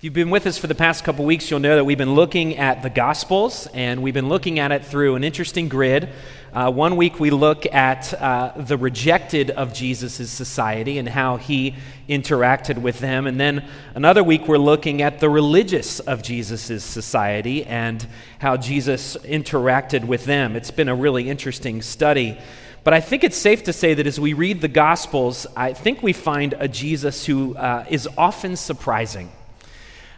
If you've been with us for the past couple weeks, you'll know that we've been looking at the Gospels, and we've been looking at it through an interesting grid. Uh, one week we look at uh, the rejected of Jesus' society and how he interacted with them. And then another week we're looking at the religious of Jesus' society and how Jesus interacted with them. It's been a really interesting study. But I think it's safe to say that as we read the Gospels, I think we find a Jesus who uh, is often surprising.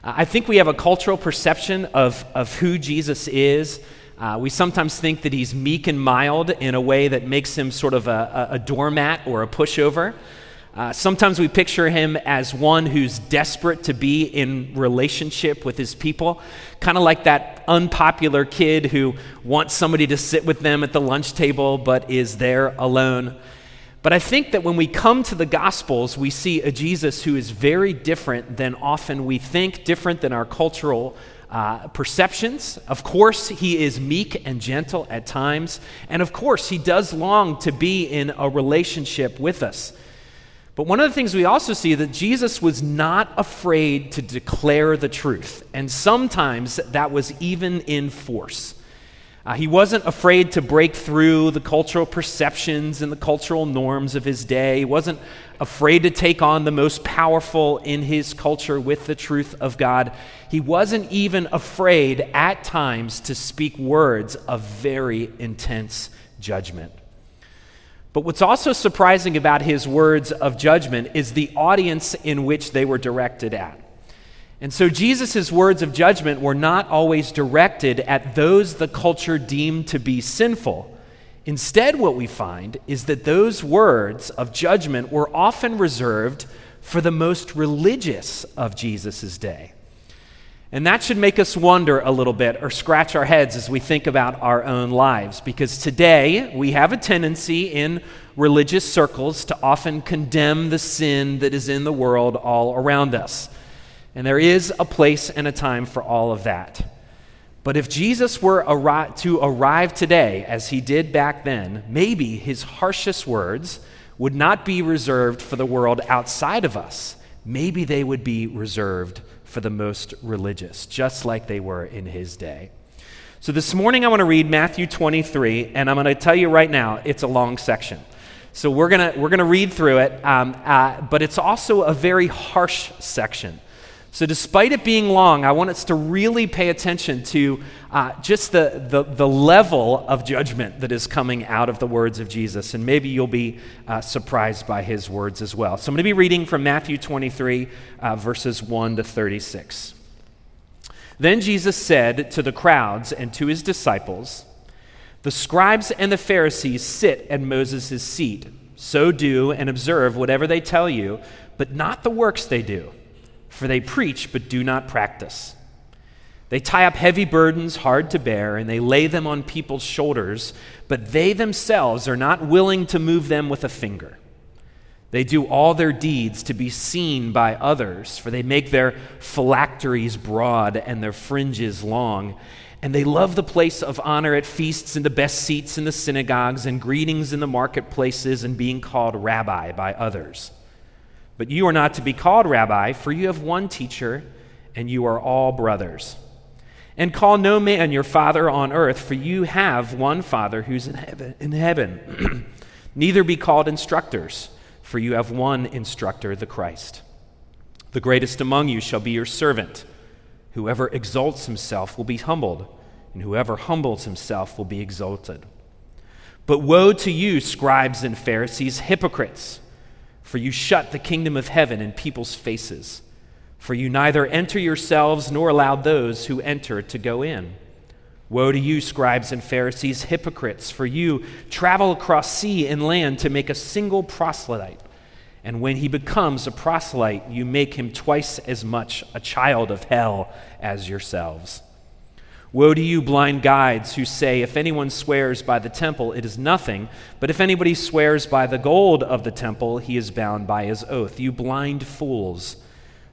I think we have a cultural perception of, of who Jesus is. Uh, we sometimes think that he's meek and mild in a way that makes him sort of a, a, a doormat or a pushover. Uh, sometimes we picture him as one who's desperate to be in relationship with his people, kind of like that unpopular kid who wants somebody to sit with them at the lunch table but is there alone. But I think that when we come to the Gospels, we see a Jesus who is very different than often we think, different than our cultural uh, perceptions. Of course, he is meek and gentle at times. And of course, he does long to be in a relationship with us. But one of the things we also see that Jesus was not afraid to declare the truth. And sometimes that was even in force. Uh, he wasn't afraid to break through the cultural perceptions and the cultural norms of his day. He wasn't afraid to take on the most powerful in his culture with the truth of God. He wasn't even afraid at times to speak words of very intense judgment. But what's also surprising about his words of judgment is the audience in which they were directed at. And so Jesus' words of judgment were not always directed at those the culture deemed to be sinful. Instead, what we find is that those words of judgment were often reserved for the most religious of Jesus' day. And that should make us wonder a little bit or scratch our heads as we think about our own lives. Because today we have a tendency in religious circles to often condemn the sin that is in the world all around us. And there is a place and a time for all of that. But if Jesus were to arrive today, as he did back then, maybe his harshest words would not be reserved for the world outside of us. Maybe they would be reserved for the most religious, just like they were in his day. So this morning I want to read Matthew 23, and I'm going to tell you right now, it's a long section. So we're going to, we're going to read through it, um, uh, but it's also a very harsh section. So, despite it being long, I want us to really pay attention to uh, just the, the, the, level of judgment that is coming out of the words of Jesus. And maybe you'll be uh, surprised by his words as well. So, I'm going to be reading from Matthew 23, uh, verses 1 to 36. Then Jesus said to the crowds and to his disciples, The scribes and the Pharisees sit at Moses' seat. So do and observe whatever they tell you, but not the works they do for they preach but do not practice. They tie up heavy burdens hard to bear, and they lay them on people's shoulders, but they themselves are not willing to move them with a finger. They do all their deeds to be seen by others, for they make their phylacteries broad and their fringes long. And they love the place of honor at feasts and the best seats in the synagogues and greetings in the marketplaces and being called rabbi by others. But you are not to be called rabbi, for you have one teacher, and you are all brothers. And call no man your father on earth, for you have one Father who's in heaven. In heaven. Neither be called instructors, for you have one instructor, the Christ. The greatest among you shall be your servant. Whoever exalts himself will be humbled, and whoever humbles himself will be exalted. But woe to you, scribes and Pharisees, hypocrites! For you shut the kingdom of heaven in people's faces. For you neither enter yourselves nor allow those who enter to go in. Woe to you, scribes and Pharisees, hypocrites, for you travel across sea and land to make a single proselyte. And when he becomes a proselyte, you make him twice as much a child of hell as yourselves. Woe to you, blind guides, who say, If anyone swears by the temple, it is nothing, but if anybody swears by the gold of the temple, he is bound by his oath. You blind fools!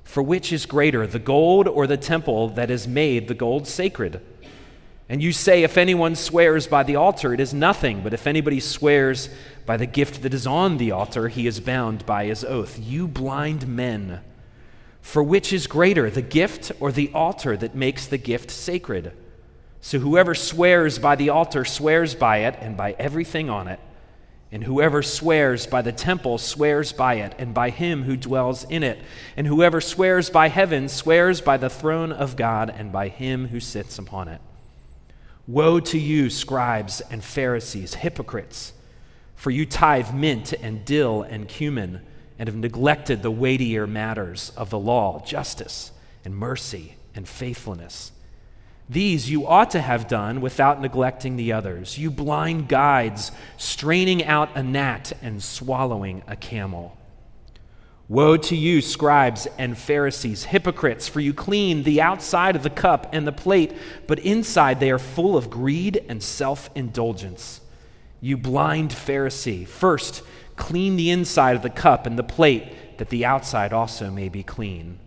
For which is greater, the gold or the temple that has made the gold sacred? And you say, If anyone swears by the altar, it is nothing, but if anybody swears by the gift that is on the altar, he is bound by his oath. You blind men! For which is greater, the gift or the altar that makes the gift sacred? So whoever swears by the altar swears by it and by everything on it. And whoever swears by the temple swears by it and by him who dwells in it. And whoever swears by heaven swears by the throne of God and by him who sits upon it. Woe to you, scribes and Pharisees, hypocrites! For you tithe mint and dill and cumin and have neglected the weightier matters of the law, justice and mercy and faithfulness. These you ought to have done without neglecting the others. You blind guides, straining out a gnat and swallowing a camel. Woe to you, scribes and Pharisees, hypocrites, for you clean the outside of the cup and the plate, but inside they are full of greed and self indulgence. You blind Pharisee, first, Clean the inside of the cup and the plate, that the outside also may be clean.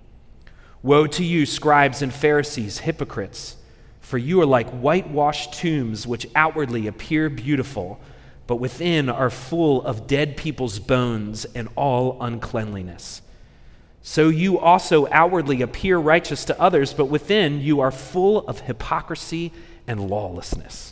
Woe to you, scribes and Pharisees, hypocrites! For you are like whitewashed tombs, which outwardly appear beautiful, but within are full of dead people's bones and all uncleanliness. So you also outwardly appear righteous to others, but within you are full of hypocrisy and lawlessness.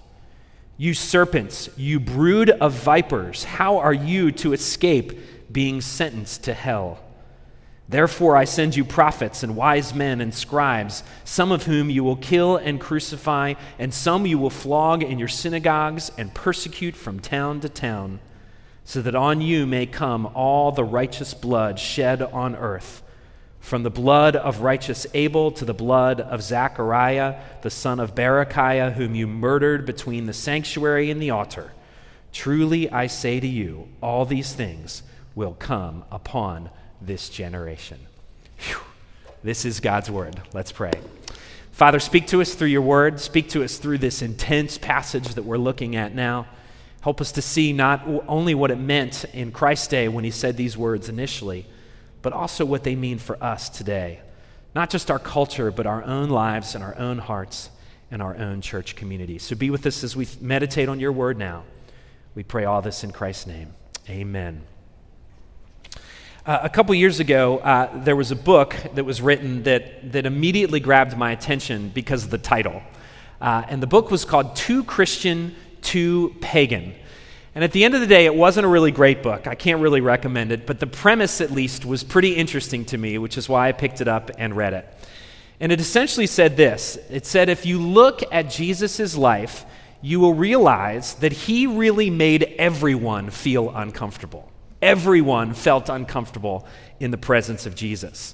You serpents, you brood of vipers, how are you to escape being sentenced to hell? Therefore, I send you prophets and wise men and scribes, some of whom you will kill and crucify, and some you will flog in your synagogues and persecute from town to town, so that on you may come all the righteous blood shed on earth from the blood of righteous Abel to the blood of Zechariah, the son of Berechiah, whom you murdered between the sanctuary and the altar. Truly I say to you, all these things will come upon this generation. Whew. This is God's word. Let's pray. Father, speak to us through your word. Speak to us through this intense passage that we're looking at now. Help us to see not only what it meant in Christ's day when he said these words initially but also what they mean for us today. Not just our culture, but our own lives and our own hearts and our own church community. So be with us as we meditate on your word now. We pray all this in Christ's name. Amen. Uh, a couple years ago, uh, there was a book that was written that, that immediately grabbed my attention because of the title. Uh, and the book was called Too Christian, Too Pagan. And at the end of the day, it wasn't a really great book. I can't really recommend it, but the premise, at least, was pretty interesting to me, which is why I picked it up and read it. And it essentially said this it said, if you look at Jesus' life, you will realize that he really made everyone feel uncomfortable. Everyone felt uncomfortable in the presence of Jesus.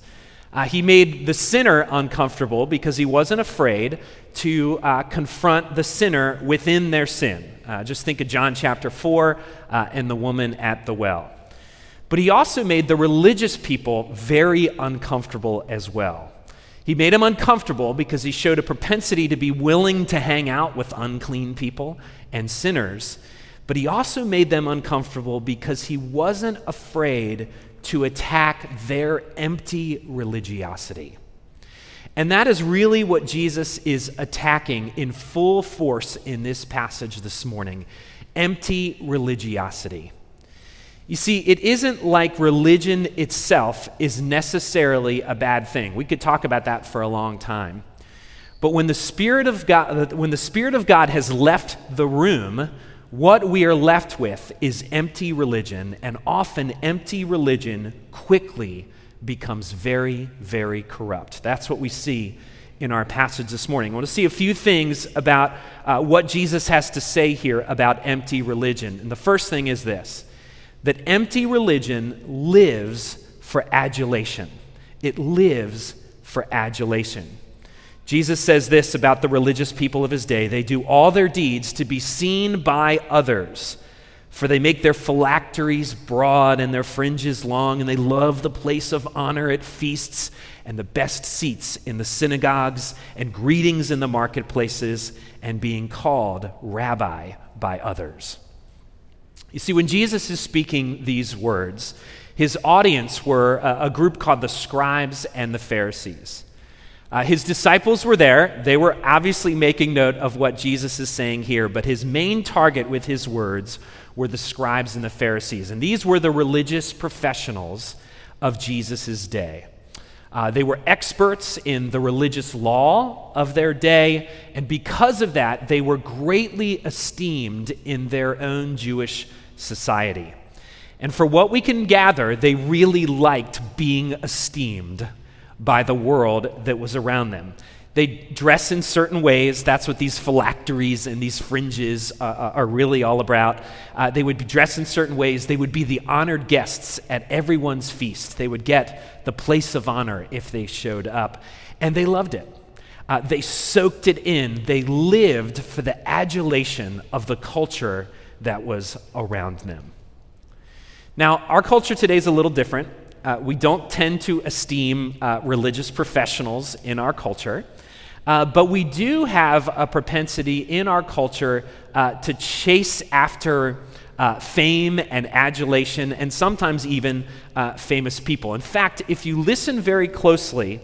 Uh, he made the sinner uncomfortable because he wasn't afraid to uh, confront the sinner within their sin. Uh, just think of John chapter 4 uh, and the woman at the well. But he also made the religious people very uncomfortable as well. He made them uncomfortable because he showed a propensity to be willing to hang out with unclean people and sinners. But he also made them uncomfortable because he wasn't afraid to attack their empty religiosity. And that is really what Jesus is attacking in full force in this passage this morning empty religiosity. You see, it isn't like religion itself is necessarily a bad thing. We could talk about that for a long time. But when the Spirit of God, when the Spirit of God has left the room, what we are left with is empty religion, and often empty religion quickly becomes very, very corrupt. That's what we see in our passage this morning. I want to see a few things about uh, what Jesus has to say here about empty religion. And the first thing is this that empty religion lives for adulation. It lives for adulation. Jesus says this about the religious people of his day they do all their deeds to be seen by others. For they make their phylacteries broad and their fringes long, and they love the place of honor at feasts and the best seats in the synagogues and greetings in the marketplaces and being called rabbi by others. You see, when Jesus is speaking these words, his audience were a, group called the scribes and the Pharisees. Uh, his disciples were there. They were obviously making note of what Jesus is saying here, but his main target with his words were the scribes and the Pharisees. And these were the religious professionals of Jesus' day. Uh, they were experts in the religious law of their day, and because of that, they were greatly esteemed in their own Jewish society. And for what we can gather, they really liked being esteemed by the world that was around them. They dress in certain ways. That's what these phylacteries and these fringes uh, uh, are really all about. Uh, they would be dressed in certain ways. They would be the honored guests at everyone's feast. They would get the place of honor if they showed up. And they loved it. Uh, they soaked it in. They lived for the adulation of the culture that was around them. Now, our culture today is a little different. Uh, we don't tend to esteem uh, religious professionals in our culture. Uh, but we do have a propensity in our culture uh, to chase after uh, fame and adulation, and sometimes even uh, famous people. In fact, if you listen very closely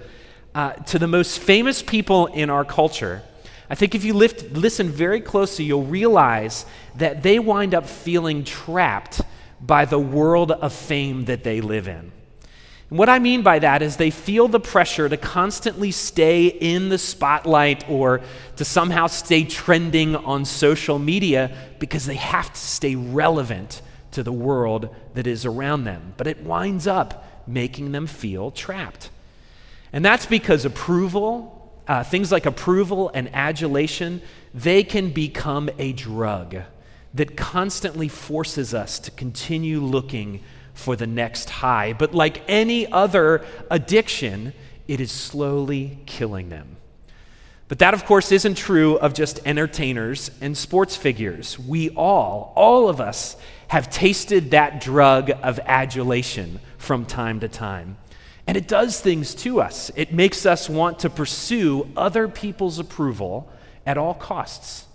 uh, to the most famous people in our culture, I think if you lift, listen very closely, you'll realize that they wind up feeling trapped by the world of fame that they live in. What I mean by that is they feel the pressure to constantly stay in the spotlight or to somehow stay trending on social media because they have to stay relevant to the world that is around them. But it winds up making them feel trapped. And that's because approval, uh, things like approval and adulation, they can become a drug that constantly forces us to continue looking for the next high. But like any other addiction, it is slowly killing them. But that, of course, isn't true of just entertainers and sports figures. We all, all of us, have tasted that drug of adulation from time to time. And it does things to us. It makes us want to pursue other people's approval at all costs.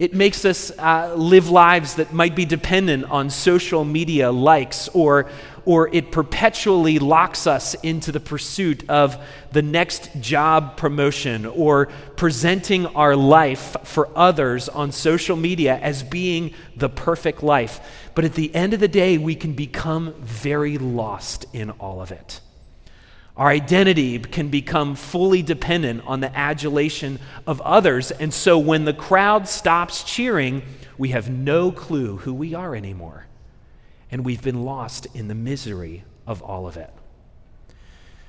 It makes us uh, live lives that might be dependent on social media likes, or, or it perpetually locks us into the pursuit of the next job promotion, or presenting our life for others on social media as being the perfect life. But at the end of the day, we can become very lost in all of it. Our identity can become fully dependent on the adulation of others. And so when the crowd stops cheering, we have no clue who we are anymore. And we've been lost in the misery of all of it.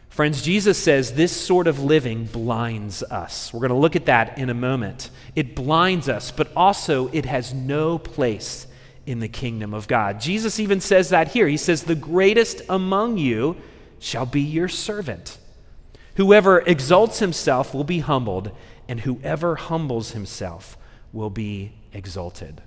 Friends, Jesus says this sort of living blinds us. We're going to look at that in a moment. It blinds us, but also it has no place in the kingdom of God. Jesus even says that here. He says, The greatest among you shall be your servant. Whoever exalts himself will be humbled, and whoever humbles himself will be exalted.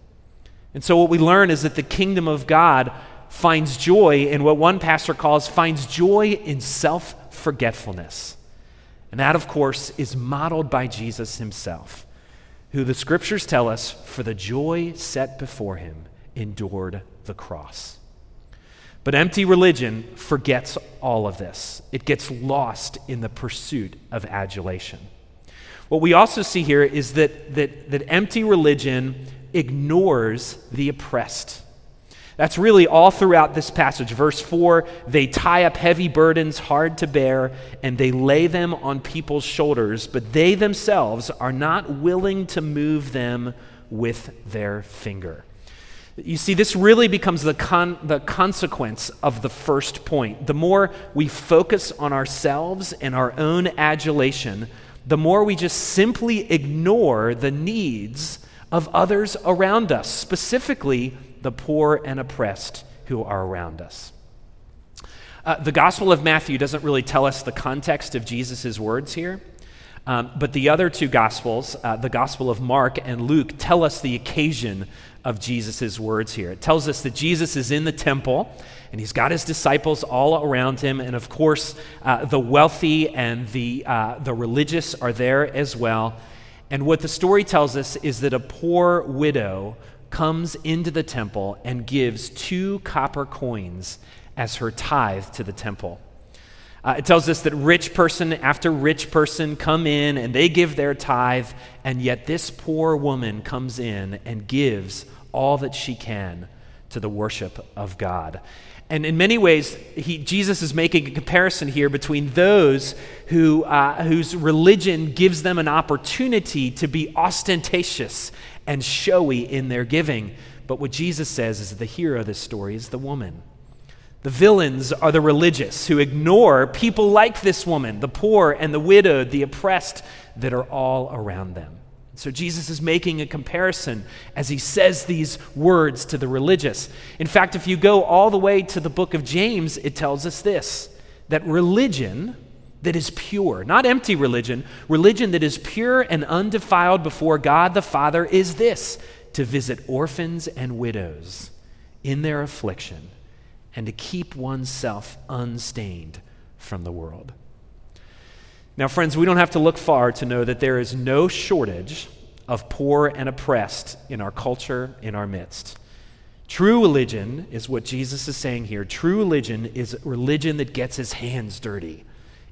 And so, what we learn is that the kingdom of God finds joy in what one pastor calls finds joy in self forgetfulness. And that, of course, is modeled by Jesus himself, who the scriptures tell us, for the joy set before him, endured the cross. But empty religion forgets all of this. It gets lost in the pursuit of adulation. What we also see here is that, that, that empty religion ignores the oppressed. That's really all throughout this passage. Verse 4 they tie up heavy burdens hard to bear, and they lay them on people's shoulders, but they themselves are not willing to move them with their finger. You see, this really becomes the, con- the consequence of the first point. The more we focus on ourselves and our own adulation, the more we just simply ignore the needs of others around us, specifically the poor and oppressed who are around us. Uh, the Gospel of Matthew doesn't really tell us the context of Jesus' words here. Um, but the other two Gospels, uh, the Gospel of Mark and Luke, tell us the occasion of Jesus' words here. It tells us that Jesus is in the temple and he's got his disciples all around him. And of course, uh, the wealthy and the, uh, the religious are there as well. And what the story tells us is that a poor widow comes into the temple and gives two copper coins as her tithe to the temple. Uh, it tells us that rich person after rich person come in and they give their tithe, and yet this poor woman comes in and gives all that she can to the worship of God. And in many ways, he, Jesus is making a comparison here between those who, uh, whose religion gives them an opportunity to be ostentatious and showy in their giving. But what Jesus says is that the hero of this story is the woman. The villains are the religious who ignore people like this woman, the poor and the widowed, the oppressed that are all around them. So Jesus is making a comparison as he says these words to the religious. In fact, if you go all the way to the book of James, it tells us this that religion that is pure, not empty religion, religion that is pure and undefiled before God the Father is this to visit orphans and widows in their affliction and to keep oneself unstained from the world. Now, friends, we don't have to look far to know that there is no shortage of poor and oppressed in our culture, in our midst. True religion is what Jesus is saying here. True religion is religion that gets his hands dirty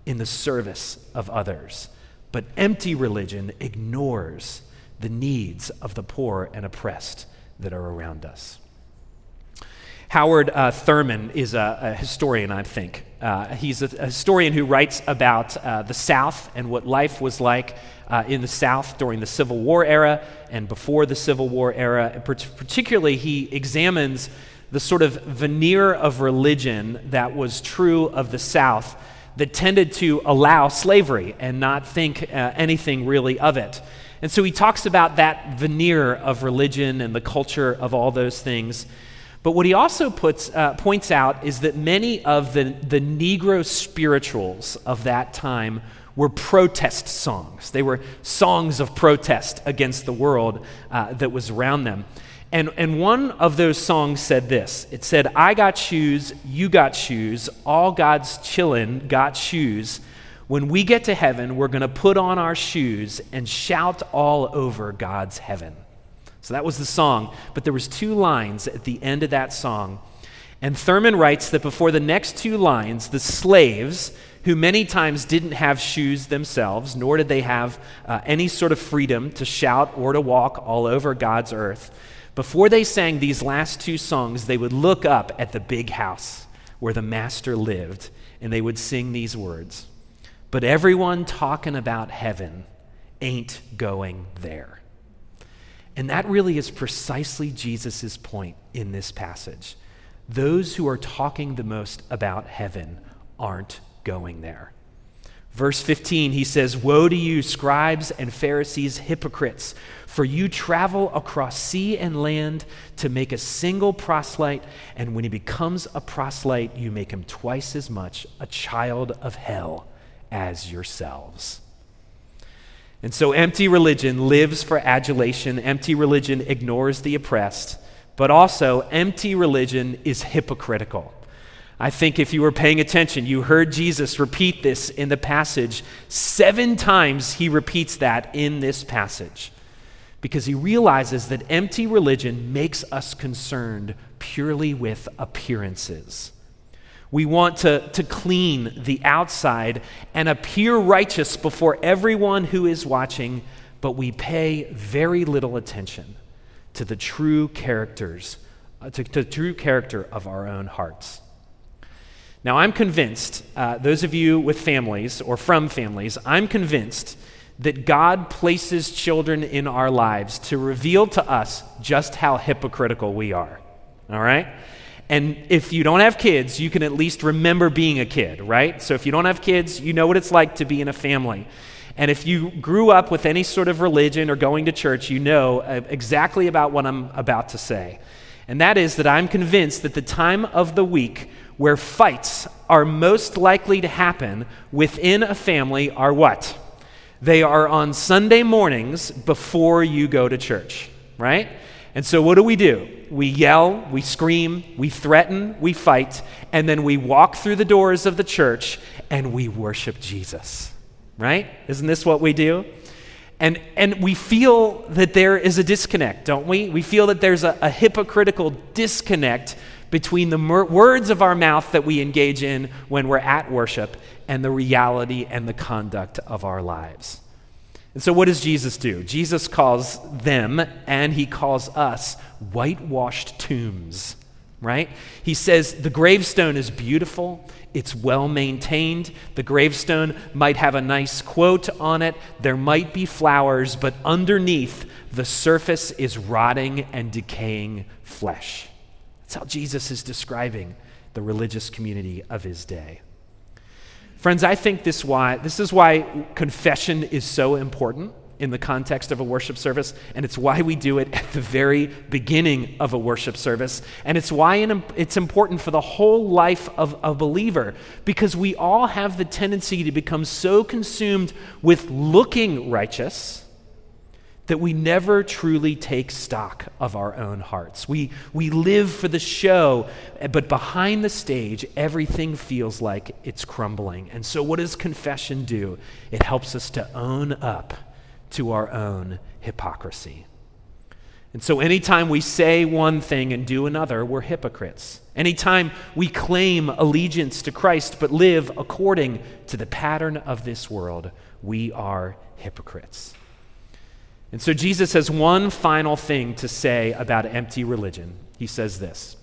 in the service of others. But empty religion ignores the needs of the poor and oppressed that are around us. Howard uh, Thurman is a, a, historian, I think. Uh, he's a, a, historian who writes about uh, the South and what life was like uh, in the South during the Civil War era and before the Civil War era. And particularly, he examines the sort of veneer of religion that was true of the South that tended to allow slavery and not think uh, anything really of it. And so he talks about that veneer of religion and the culture of all those things. But what he also puts, uh, points out is that many of the, the Negro spirituals of that time were protest songs. They were songs of protest against the world uh, that was around them. And, and one of those songs said this it said, I got shoes, you got shoes, all God's chillin' got shoes. When we get to heaven, we're going to put on our shoes and shout all over God's heaven. So that was the song. But there was two lines at the end of that song. And Thurman writes that before the next two lines, the slaves, who many times didn't have shoes themselves, nor did they have uh, any sort of freedom to shout or to walk all over God's earth, before they sang these last two songs, they would look up at the big house where the master lived, and they would sing these words But everyone talking about heaven ain't going there. And that really is precisely Jesus' point in this passage. Those who are talking the most about heaven aren't going there. Verse 15, he says, Woe to you, scribes and Pharisees, hypocrites, for you travel across sea and land to make a single proselyte, and when he becomes a proselyte, you make him twice as much a child of hell as yourselves. And so empty religion lives for adulation, empty religion ignores the oppressed, but also empty religion is hypocritical. I think if you were paying attention, you heard Jesus repeat this in the passage. Seven times he repeats that in this passage because he realizes that empty religion makes us concerned purely with appearances. We want to, to clean the outside and appear righteous before everyone who is watching, but we pay very little attention to the true characters, uh, to, to the true character of our own hearts. Now, I'm convinced, uh, those of you with families or from families, I'm convinced that God places children in our lives to reveal to us just how hypocritical we are. All right? And if you don't have kids, you can at least remember being a kid, right? So if you don't have kids, you know what it's like to be in a family. And if you grew up with any sort of religion or going to church, you know uh, exactly about what I'm about to say. And that is that I'm convinced that the time of the week where fights are most likely to happen within a family are what? They are on Sunday mornings before you go to church, right? And so, what do we do? We yell, we scream, we threaten, we fight, and then we walk through the doors of the church and we worship Jesus, right? Isn't this what we do? And, and we feel that there is a disconnect, don't we? We feel that there's a, a hypocritical disconnect between the mer- words of our mouth that we engage in when we're at worship and the reality and the conduct of our lives. And so, what does Jesus do? Jesus calls them and he calls us whitewashed tombs, right? He says the gravestone is beautiful, it's well maintained. The gravestone might have a nice quote on it, there might be flowers, but underneath, the surface is rotting and decaying flesh. That's how Jesus is describing the religious community of his day. Friends, I think this, why, this is why confession is so important in the context of a worship service, and it's why we do it at the very beginning of a worship service. And it's why it's important for the whole life of a believer, because we all have the tendency to become so consumed with looking righteous that we never truly take stock of our own hearts. We, we live for the show, but behind the stage, everything feels like it's crumbling. And so, what does confession do? It helps us to own up to our own hypocrisy. And so, anytime we say one thing and do another, we're hypocrites. Anytime we claim allegiance to Christ but live according to the pattern of this world, we are hypocrites. And so Jesus has one final thing to say about empty religion. He says this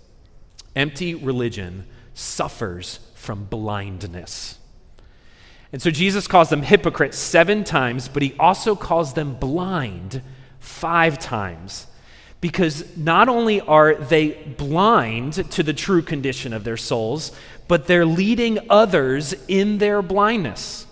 Empty religion suffers from blindness. And so Jesus calls them hypocrites seven times, but he also calls them blind five times. Because not only are they blind to the true condition of their souls, but they're leading others in their blindness.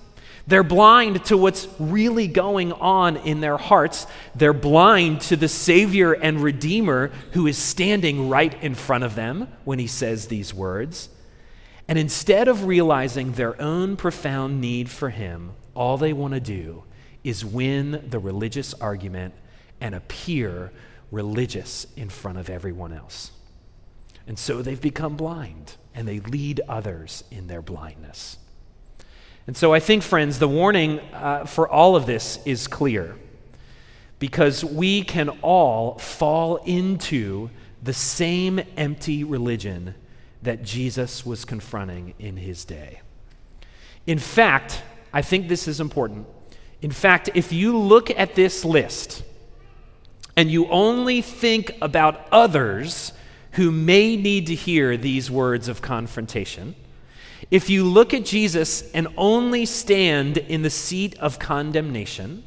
They're blind to what's really going on in their hearts. They're blind to the Savior and Redeemer who is standing right in front of them when he says these words. And instead of realizing their own profound need for him, all they want to do is win the religious argument and appear religious in front of everyone else. And so they've become blind and they lead others in their blindness. And so I think, friends, the warning uh, for all of this is clear because we can all fall into the same empty religion that Jesus was confronting in his day. In fact, I think this is important. In fact, if you look at this list and you only think about others who may need to hear these words of confrontation, if you look at Jesus and only stand in the seat of condemnation,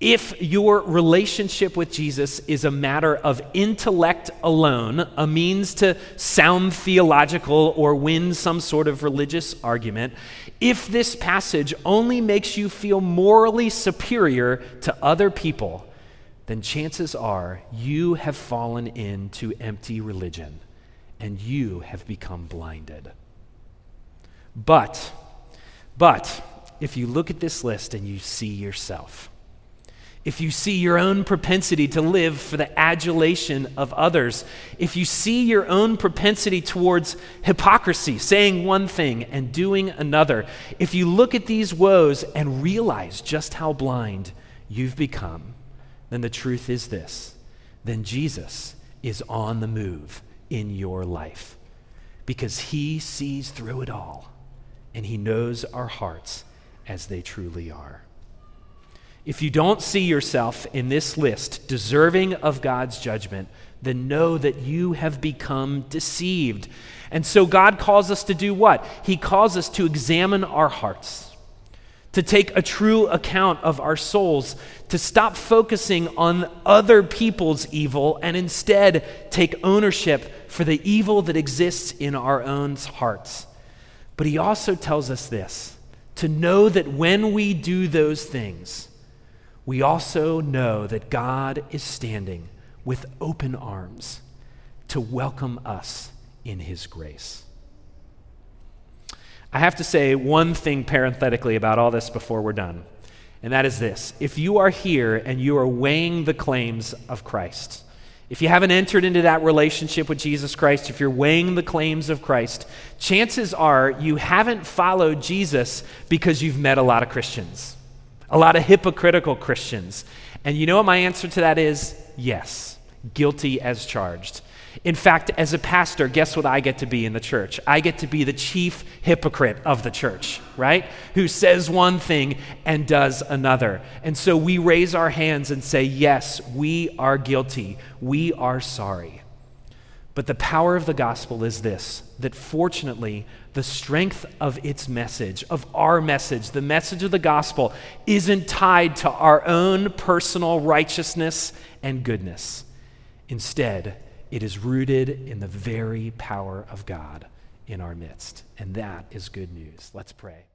if your relationship with Jesus is a matter of intellect alone, a means to sound theological or win some sort of religious argument, if this passage only makes you feel morally superior to other people, then chances are you have fallen into empty religion and you have become blinded. But, but, if you look at this list and you see yourself, if you see your own propensity to live for the adulation of others, if you see your own propensity towards hypocrisy, saying one thing and doing another, if you look at these woes and realize just how blind you've become, then the truth is this then Jesus is on the move in your life because he sees through it all and He knows our hearts as they truly are. If you don't see yourself in this list deserving of God's judgment, then know that you have become deceived. And so God calls us to do what? He calls us to examine our hearts, to take a true account of our souls, to stop focusing on other people's evil and instead take ownership for the evil that exists in our own hearts. But he also tells us this to know that when we do those things, we also know that God is standing with open arms to welcome us in his grace. I have to say one thing parenthetically about all this before we're done. And that is this if you are here and you are weighing the claims of Christ, if you haven't entered into that relationship with Jesus Christ, if you're weighing the claims of Christ, chances are you haven't followed Jesus because you've met a lot of Christians, a lot of hypocritical Christians. And you know what my answer to that is? Yes, guilty as charged. In fact, as a pastor, guess what I get to be in the church? I get to be the chief hypocrite of the church, right? Who says one thing and does another. And so we raise our hands and say, Yes, we are guilty. We are sorry. But the power of the gospel is this that fortunately, the strength of its message, of our message, the message of the gospel, isn't tied to our own personal righteousness and goodness. Instead, it is rooted in the very power of God in our midst. And that is good news. Let's pray.